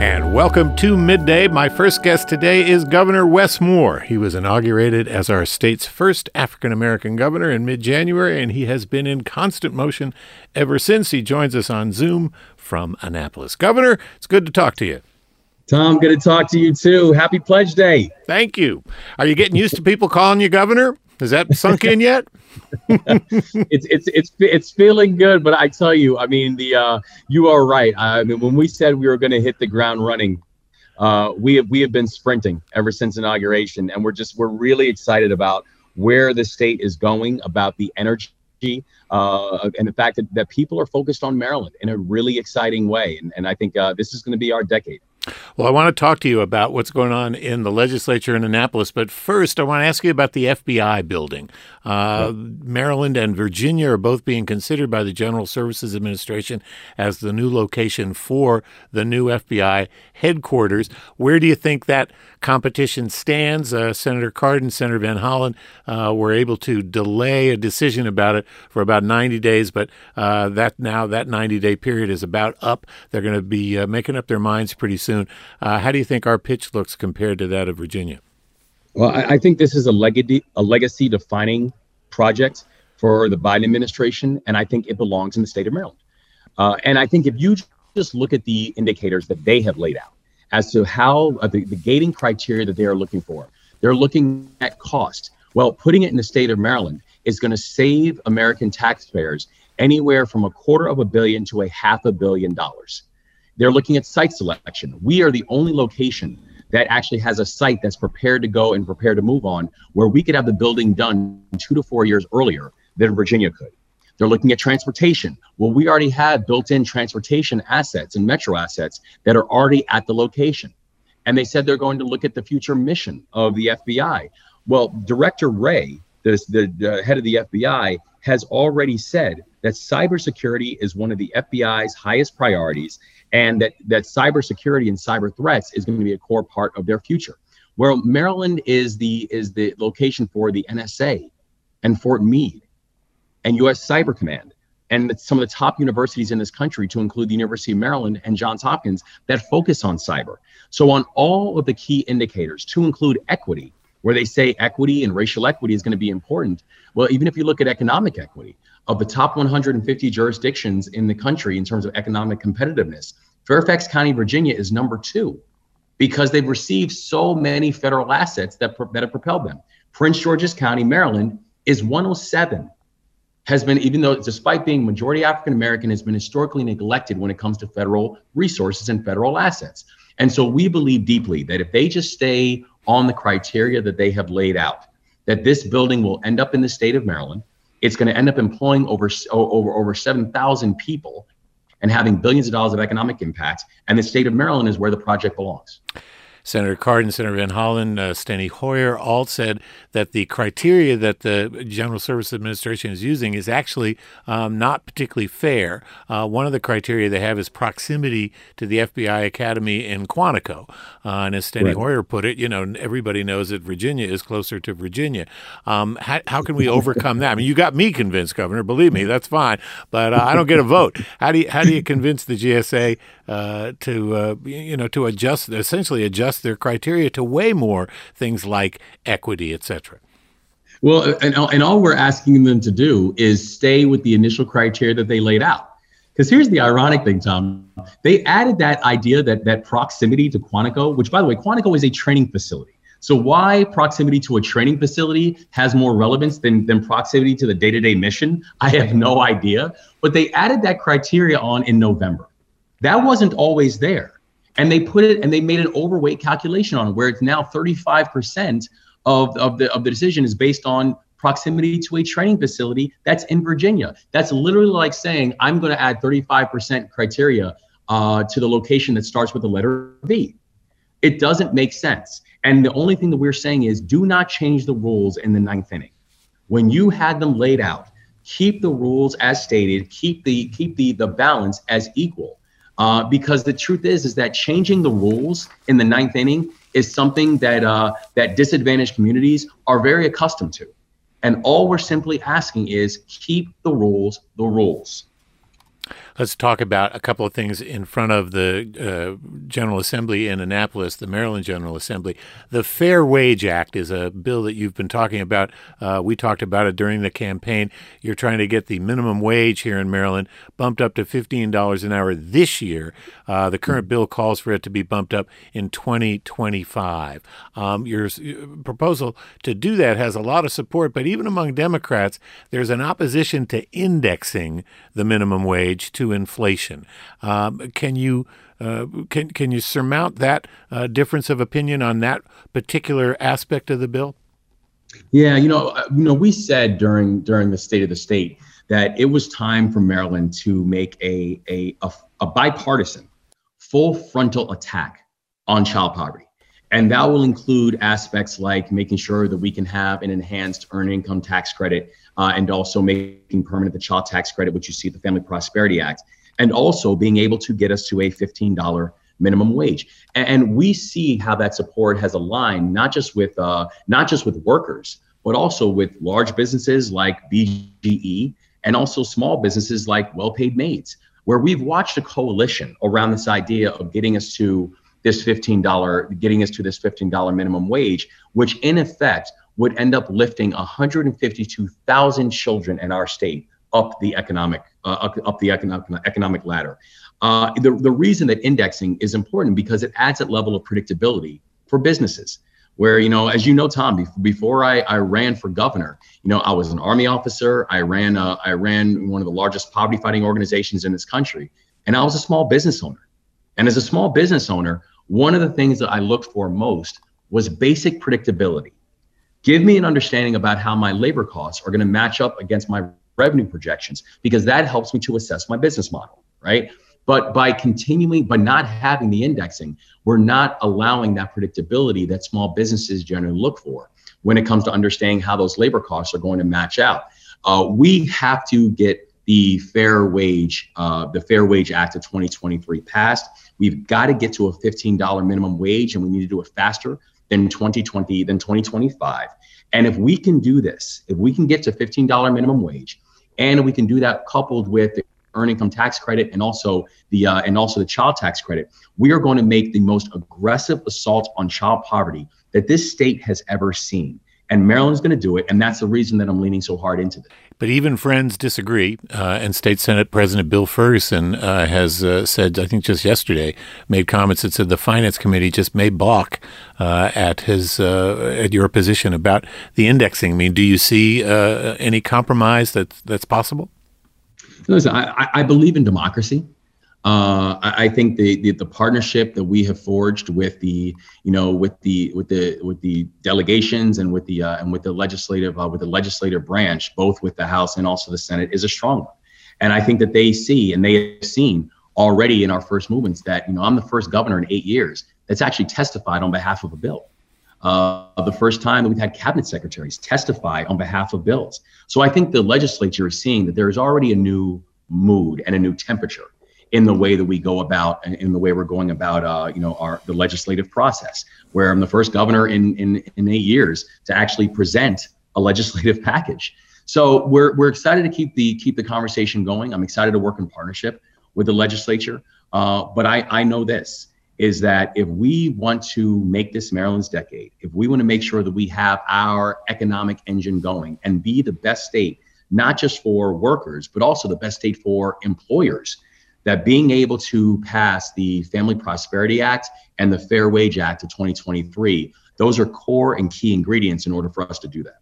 And welcome to Midday. My first guest today is Governor Wes Moore. He was inaugurated as our state's first African American governor in mid January, and he has been in constant motion ever since. He joins us on Zoom from Annapolis. Governor, it's good to talk to you. Tom, good to talk to you too. Happy Pledge Day. Thank you. Are you getting used to people calling you governor? Has that sunk in yet? it's it's it's it's feeling good, but I tell you, I mean, the uh, you are right. I mean, when we said we were going to hit the ground running, uh, we have we have been sprinting ever since inauguration, and we're just we're really excited about where the state is going, about the energy uh, and the fact that, that people are focused on Maryland in a really exciting way. And, and I think uh, this is going to be our decade. Well, I want to talk to you about what's going on in the legislature in Annapolis, but first, I want to ask you about the FBI building. Uh, Maryland and Virginia are both being considered by the General Services Administration as the new location for the new FBI headquarters. Where do you think that competition stands? Uh, Senator Cardin, Senator Van Hollen uh, were able to delay a decision about it for about 90 days, but uh, that now that 90 day period is about up. They're going to be uh, making up their minds pretty soon. Uh, how do you think our pitch looks compared to that of Virginia? Well, I, I think this is a legacy, a legacy defining project for the Biden administration, and I think it belongs in the state of Maryland. Uh, and I think if you just look at the indicators that they have laid out as to how uh, the, the gating criteria that they are looking for, they're looking at cost. Well, putting it in the state of Maryland is going to save American taxpayers anywhere from a quarter of a billion to a half a billion dollars. They're looking at site selection. We are the only location that actually has a site that's prepared to go and prepared to move on, where we could have the building done two to four years earlier than Virginia could. They're looking at transportation. Well, we already have built in transportation assets and metro assets that are already at the location. And they said they're going to look at the future mission of the FBI. Well, Director Wray, the, the, the head of the FBI, has already said that cybersecurity is one of the FBI's highest priorities and that, that cybersecurity and cyber threats is going to be a core part of their future. Where Maryland is the is the location for the NSA and Fort Meade and U.S. Cyber Command and some of the top universities in this country, to include the University of Maryland and Johns Hopkins, that focus on cyber. So, on all of the key indicators, to include equity, where they say equity and racial equity is going to be important. Well, even if you look at economic equity, of the top 150 jurisdictions in the country in terms of economic competitiveness, Fairfax County, Virginia is number two because they've received so many federal assets that, that have propelled them. Prince George's County, Maryland is 107 has been, even though despite being majority African American, has been historically neglected when it comes to federal resources and federal assets. And so we believe deeply that if they just stay on the criteria that they have laid out, that this building will end up in the state of Maryland. It's going to end up employing over over over 7,000 people and having billions of dollars of economic impact. And the state of Maryland is where the project belongs. Senator Cardin, Senator Van Hollen, uh, Steny Hoyer all said that the criteria that the General Service Administration is using is actually um, not particularly fair. Uh, one of the criteria they have is proximity to the FBI Academy in Quantico. Uh, and as Steny right. Hoyer put it, you know, everybody knows that Virginia is closer to Virginia. Um, how, how, can we overcome that? I mean, you got me convinced, Governor. Believe me, that's fine. But uh, I don't get a vote. How do you, how do you convince the GSA uh, to uh, you know to adjust essentially adjust their criteria to weigh more things like equity, et cetera. Well, and, and all we're asking them to do is stay with the initial criteria that they laid out. Because here's the ironic thing, Tom. They added that idea that that proximity to Quantico, which by the way, Quantico is a training facility. So why proximity to a training facility has more relevance than, than proximity to the day-to-day mission, I have no idea. But they added that criteria on in November. That wasn't always there. And they put it and they made an overweight calculation on where it's now 35% of, of the of the decision is based on proximity to a training facility that's in Virginia. That's literally like saying I'm going to add 35% criteria uh, to the location that starts with the letter V. It doesn't make sense. And the only thing that we're saying is do not change the rules in the ninth inning. When you had them laid out, keep the rules as stated, keep the keep the the balance as equal. Uh, because the truth is, is that changing the rules in the ninth inning is something that uh, that disadvantaged communities are very accustomed to, and all we're simply asking is keep the rules the rules. Let's talk about a couple of things in front of the uh, General Assembly in Annapolis, the Maryland General Assembly. The Fair Wage Act is a bill that you've been talking about. Uh, we talked about it during the campaign. You're trying to get the minimum wage here in Maryland bumped up to $15 an hour this year. Uh, the current bill calls for it to be bumped up in 2025. Um, your proposal to do that has a lot of support, but even among Democrats, there's an opposition to indexing the minimum wage to inflation. Um, can you uh, can can you surmount that uh, difference of opinion on that particular aspect of the bill? Yeah, you know, uh, you know, we said during during the State of the State that it was time for Maryland to make a a, a, a bipartisan, full frontal attack on child poverty. And that will include aspects like making sure that we can have an enhanced earned income tax credit uh, and also making permanent the child tax credit, which you see the Family Prosperity Act, and also being able to get us to a $15 minimum wage. And, we see how that support has aligned not just with uh, not just with workers, but also with large businesses like BGE and also small businesses like well-paid maids, where we've watched a coalition around this idea of getting us to this $15, getting us to this $15 minimum wage, which in effect would end up lifting 152,000 children in our state up the economic uh, up, the economic economic ladder. Uh, the, the reason that indexing is important because it adds that level of predictability for businesses. Where you know, as you know, Tom, before I, I ran for governor, you know, I was an army officer. I ran uh, I ran one of the largest poverty fighting organizations in this country, and I was a small business owner. And as a small business owner, one of the things that I looked for most was basic predictability give me an understanding about how my labor costs are going to match up against my revenue projections because that helps me to assess my business model right? But by continuing by not having the indexing we're not allowing that predictability that small businesses generally look for when it comes to understanding how those labor costs are going to match out. Uh, we have to get the fair wage uh, the fair wage act of 2023 passed. We've got to get to a $15 minimum wage and we need to do it faster than 2020 than 2025. And if we can do this, if we can get to $15 minimum wage, and we can do that coupled with the earned income tax credit and also the uh, and also the child tax credit, we are going to make the most aggressive assault on child poverty that this state has ever seen and Maryland's going to do it, and that's the reason that I'm leaning so hard into this. But even friends disagree, uh, and State Senate President Bill Ferguson uh, has uh, said, I think just yesterday, made comments that said the Finance Committee just may balk uh, at his uh, at your position about the indexing. I mean, do you see uh, any compromise that that's possible? Listen, I, I believe in democracy. Uh, I, I, think the, the, the partnership that we have forged with the you know with the with the with the delegations and with the uh, and with the legislative uh, with the legislative branch, both with the House and also the Senate, is a strong one. And I think that they see and they have seen already in our first movements that you know I'm the first governor in eight years that's actually testified on behalf of a bill. Uh, the first time that we've had cabinet secretaries testify on behalf of bills. So I think the legislature is seeing that there is already a new mood and a new temperature in the way that we go about in the way we're going about uh, you know our the legislative process where i'm the first governor in in, in eight years to actually present a legislative package. So we're, we're excited to keep the keep the conversation going. I'm excited to work in partnership with the legislature. Uh, but I, I know this is that if we want to make this maryland's decade if we want to make sure that we have our economic engine going and be the best state not just for workers but also the best state for employers that being able to pass the Family Prosperity Act and the Fair Wage Act of 2023, those are core and key ingredients in order for us to do that.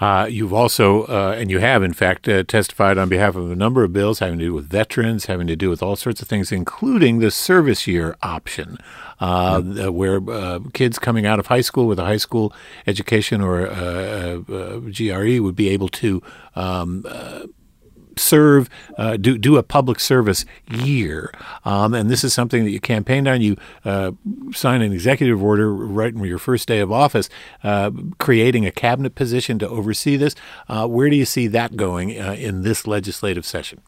Uh, you've also, uh, and you have, in fact, uh, testified on behalf of a number of bills having to do with veterans, having to do with all sorts of things, including the service year option, mm-hmm. where uh, kids coming out of high school with a high school education or uh, GRE would be able to um, serve, uh, do do a public service year, um, and this is something that you campaigned on. You uh, signed an executive order right in your first day of office, uh, creating a cabinet position to oversee this. Uh, where do you see that going uh, in this legislative session?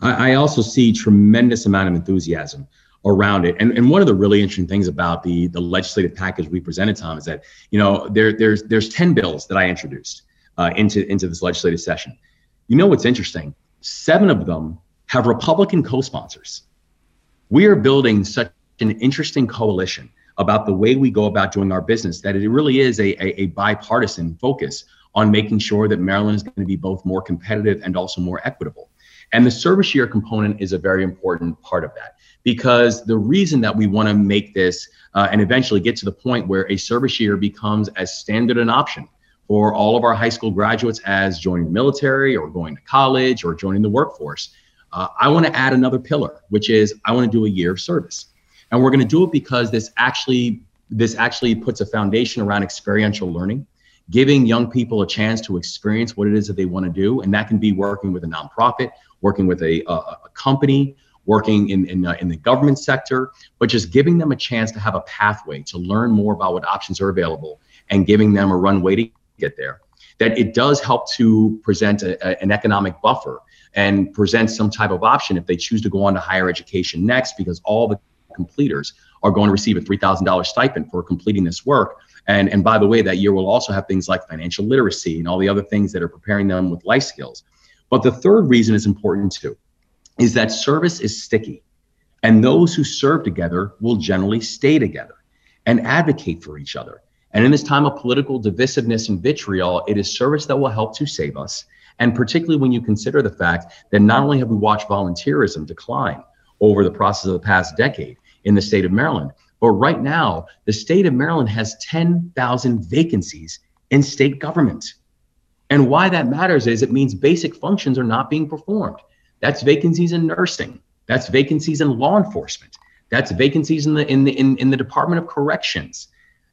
I, I also see tremendous amount of enthusiasm around it. And, and one of the really interesting things about the the legislative package we presented, Tom, is that you know there there's there's ten bills that I introduced uh, into into this legislative session. You know what's interesting? Seven of them have Republican co sponsors. We are building such an interesting coalition about the way we go about doing our business that it really is a, a, a bipartisan focus on making sure that Maryland is going to be both more competitive and also more equitable. And the service year component is a very important part of that because the reason that we want to make this uh, and eventually get to the point where a service year becomes as standard an option for all of our high school graduates as joining the military or going to college or joining the workforce. Uh, I want to add another pillar, which is I want to do a year of service, and we're going to do it because this actually this actually puts a foundation around experiential learning, giving young people a chance to experience what it is that they want to do, and that can be working with a nonprofit, working with a, a, a company, working in in, uh, in the government sector, but just giving them a chance to have a pathway to learn more about what options are available and giving them a runway to get there. That it does help to present a, a, an economic buffer and present some type of option if they choose to go on to higher education next, because all the completers are going to receive a $3,000 stipend for completing this work. And, and by the way, that year will also have things like financial literacy and all the other things that are preparing them with life skills. But the third reason is important too is that service is sticky. And those who serve together will generally stay together and advocate for each other. And in this time of political divisiveness and vitriol, it is service that will help to save us. And particularly when you consider the fact that not only have we watched volunteerism decline over the process of the past decade in the state of Maryland, but right now, the state of Maryland has 10,000 vacancies in state government. And why that matters is it means basic functions are not being performed. That's vacancies in nursing. That's vacancies in law enforcement. That's vacancies in the in the in, in the Department of Corrections.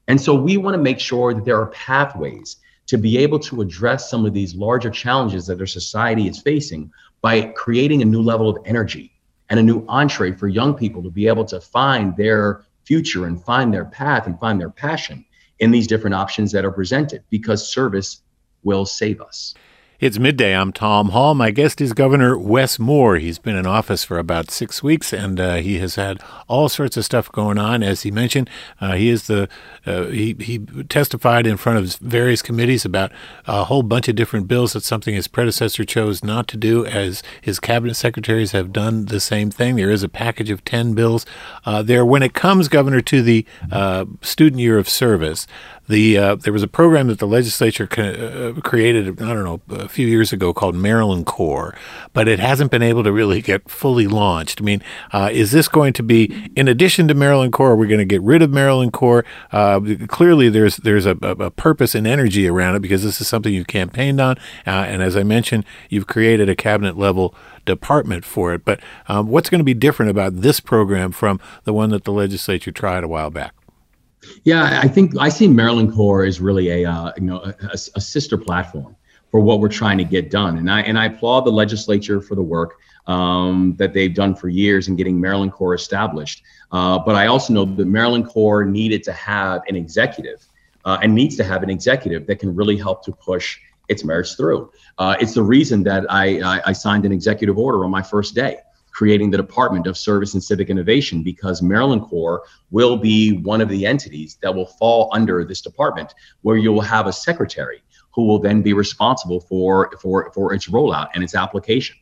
And so we want to make sure that there are pathways to be able to address some of these larger challenges that our society is facing by creating a new level of energy and a new entree for young people to be able to find their future and find their path and find their passion in these different options that are presented because service will save us. It's midday. I'm Tom Hall. My guest is Governor Wes Moore. He's been in office for about six weeks, and uh, he has had all sorts of stuff going on. As he mentioned, uh, he is the uh, he he testified in front of various committees about a whole bunch of different bills. That's something his predecessor chose not to do, as his cabinet secretaries have done the same thing. There is a package of ten bills uh, there. When it comes, Governor, to the uh, student year of service. The uh, there was a program that the legislature uh, created I don't know a few years ago called Maryland Corps, but it hasn't been able to really get fully launched. I mean, uh, is this going to be in addition to Maryland Corps? We're going to get rid of Maryland Corps. Uh, clearly, there's there's a, a, purpose and energy around it because this is something you've campaigned on, uh, and as I mentioned, you've created a cabinet level department for it. But um, what's going to be different about this program from the one that the legislature tried a while back? Yeah, I think I see Maryland Corps as really a uh, you know a, a, sister platform for what we're trying to get done, and I and I applaud the legislature for the work um, that they've done for years in getting Maryland Corps established. Uh, but I also know that Maryland Corps needed to have an executive uh, and needs to have an executive that can really help to push its merits through. Uh, it's the reason that I, I, I signed an executive order on my first day creating the Department of Service and Civic Innovation because Maryland Corps will be one of the entities that will fall under this department, where you will have a secretary who will then be responsible for for for its rollout and its application.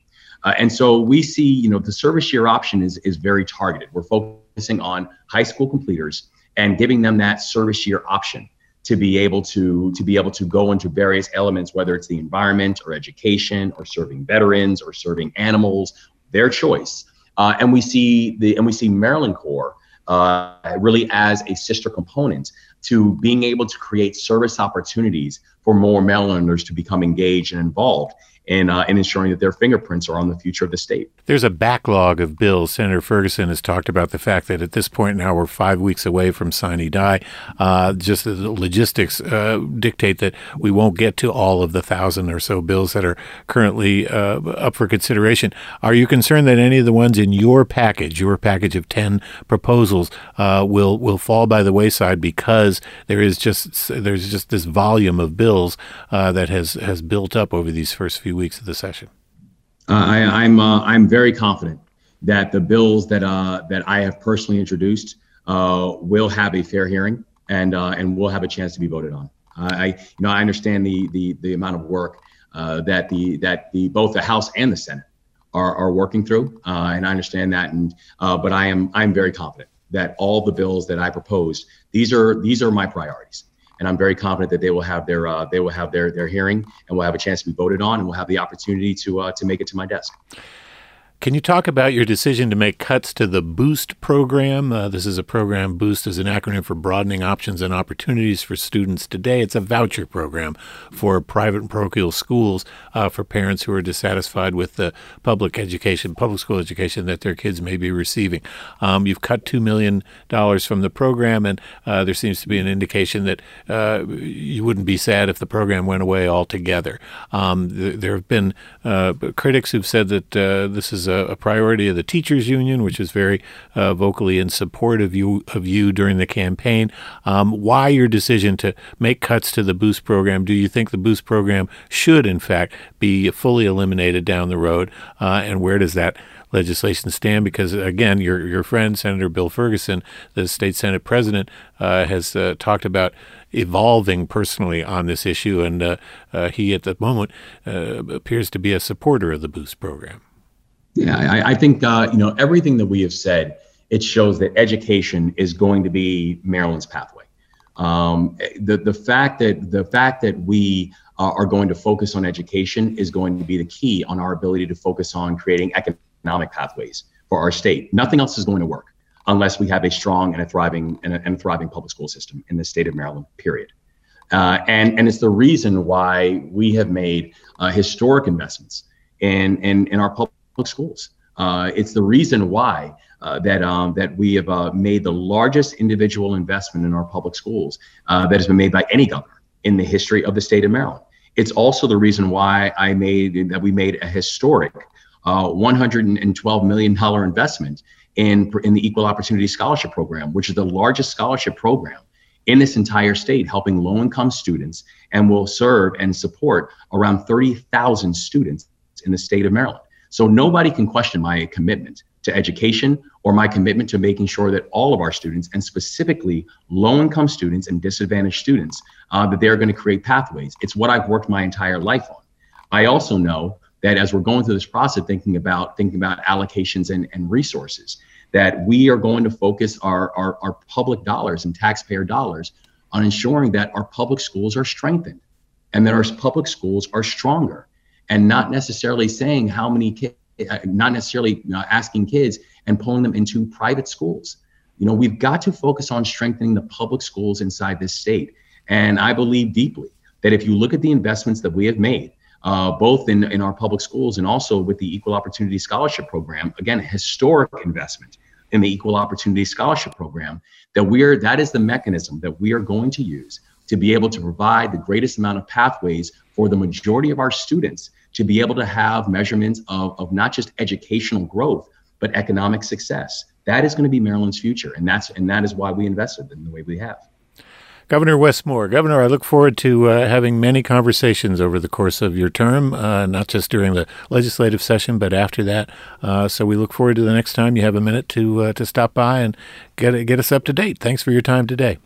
Uh, and so we see, you know, the service year option is is very targeted. We're focusing on high school completers and giving them that service year option to be able to to be able to go into various elements whether it's the environment or education or serving veterans or serving animals their choice. Uh, and we see the and we see Maryland Corps uh, really as a sister component to being able to create service opportunities for more Marylanders to become engaged and involved in, uh, in ensuring that their fingerprints are on the future of the state. There's a backlog of bills. Senator Ferguson has talked about the fact that at this point now we're five weeks away from sine die. Uh, just the logistics uh, dictate that we won't get to all of the thousand or so bills that are currently uh, up for consideration. Are you concerned that any of the ones in your package, your package of ten proposals, uh, will will fall by the wayside because there is just there's just this volume of bills uh, that has has built up over these first few weeks of the session? Uh, I, am I'm, uh, I'm very confident that the bills that uh, that I have personally introduced uh, will have a fair hearing and and will have a chance to be voted on. I you know I understand the the the amount of work that the that the both the House and the Senate are, are working through, and I understand that. And but I am I'm very confident that all the bills that I proposed these are these are my priorities, and I'm very confident that they will have their uh, they will have their their hearing and will have a chance to be voted on, and will have the opportunity to uh, to make it to my desk. Can you talk about your decision to make cuts to the Boost program? Uh, this is a program, Boost is an acronym for Broadening Options and Opportunities for Students Today. It's a voucher program for private and parochial schools uh, for parents who are dissatisfied with the public education, public school education that their kids may be receiving. Um, you've cut $2 million from the program, and uh, there seems to be an indication that uh, you wouldn't be sad if the program went away altogether. Um, th- there have been uh, critics who've said that uh, this is a, a, priority of the teachers union, which is very uh, vocally in support of you of you during the campaign. Um, why your decision to make cuts to the Boost program? Do you think the Boost program should, in fact, be fully eliminated down the road? Uh, and where does that legislation stand because again your your friend Senator Bill Ferguson the state senate president uh, has uh, talked about evolving personally on this issue and uh, uh he at the moment uh, appears to be a supporter of the boost program yeah, I, I think uh, you know everything that we have said. It shows that education is going to be Maryland's pathway. Um, the the fact that the fact that we uh, are going to focus on education is going to be the key on our ability to focus on creating economic pathways for our state. Nothing else is going to work unless we have a strong and a thriving and a, and thriving public school system in the state of Maryland. Period. Uh, and and it's the reason why we have made uh, historic investments in in in our public public schools. Uh, it's the reason why uh, that um, that we have uh, made the largest individual investment in our public schools uh, that has been made by any governor in the history of the state of Maryland. It's also the reason why I made that we made a historic uh, 112 million dollar investment in in the Equal Opportunity Scholarship Program, which is the largest scholarship program in this entire state, helping low income students, and will serve and support around 30,000 students in the state of Maryland. So nobody can question my commitment to education or my commitment to making sure that all of our students, and specifically low income students and disadvantaged students, uh, that they're going to create pathways. It's what I've worked my entire life on. I also know that as we're going through this process, thinking about thinking about allocations and, and resources, that we are going to focus our, our, our public dollars and taxpayer dollars on ensuring that our public schools are strengthened and that our public schools are stronger and not necessarily saying how many kids, uh, not necessarily you know, asking kids and pulling them into private schools. You know, we've got to focus on strengthening the public schools inside this state. And I believe deeply that if you look at the investments that we have made, uh, both in, in our public schools and also with the Equal Opportunity Scholarship Program, again, historic investment in the Equal Opportunity Scholarship Program, that we're that is the mechanism that we are going to use to be able to provide the greatest amount of pathways for the majority of our students to be able to have measurements of, of not just educational growth, but economic success. That is going to be Maryland's future. And that's and that is why we invested in the way we have. Governor Wes Moore, Governor, I look forward to uh, having many conversations over the course of your term, uh, not just during the legislative session, but after that. Uh, so we look forward to the next time you have a minute to uh, to stop by and get get us up to date. Thanks for your time today.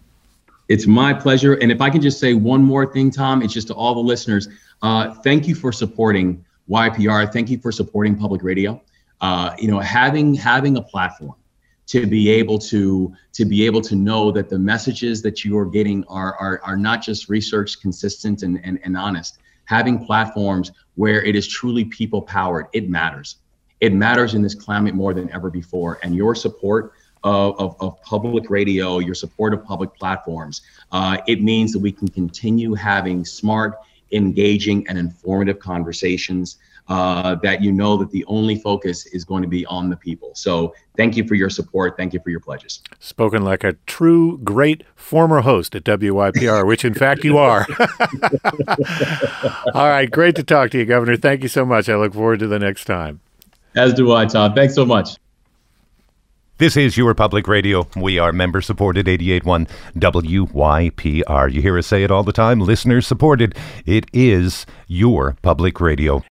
It's my pleasure. And if I can just say one more thing, Tom, it's just to all the listeners. Uh, thank you for supporting YPR. Thank you for supporting public radio. Uh, you know, having having a platform to be able to to be able to know that the messages that you are getting are are, are not just research consistent and, and, and honest. Having platforms where it is truly people powered, it matters. It matters in this climate more than ever before. And your support of, of, of, public radio, your support of public platforms, uh, it means that we can continue having smart, engaging, and informative conversations uh, that you know that the only focus is going to be on the people. So thank you for your support. Thank you for your pledges. Spoken like a true great former host at WYPR, which in fact you are. All right. Great to talk to you, Governor. Thank you so much. I look forward to the next time. As do I, Todd. Thanks so much. This is your public radio. We are member supported 881 WYPR. You hear us say it all the time listener supported. It is your public radio.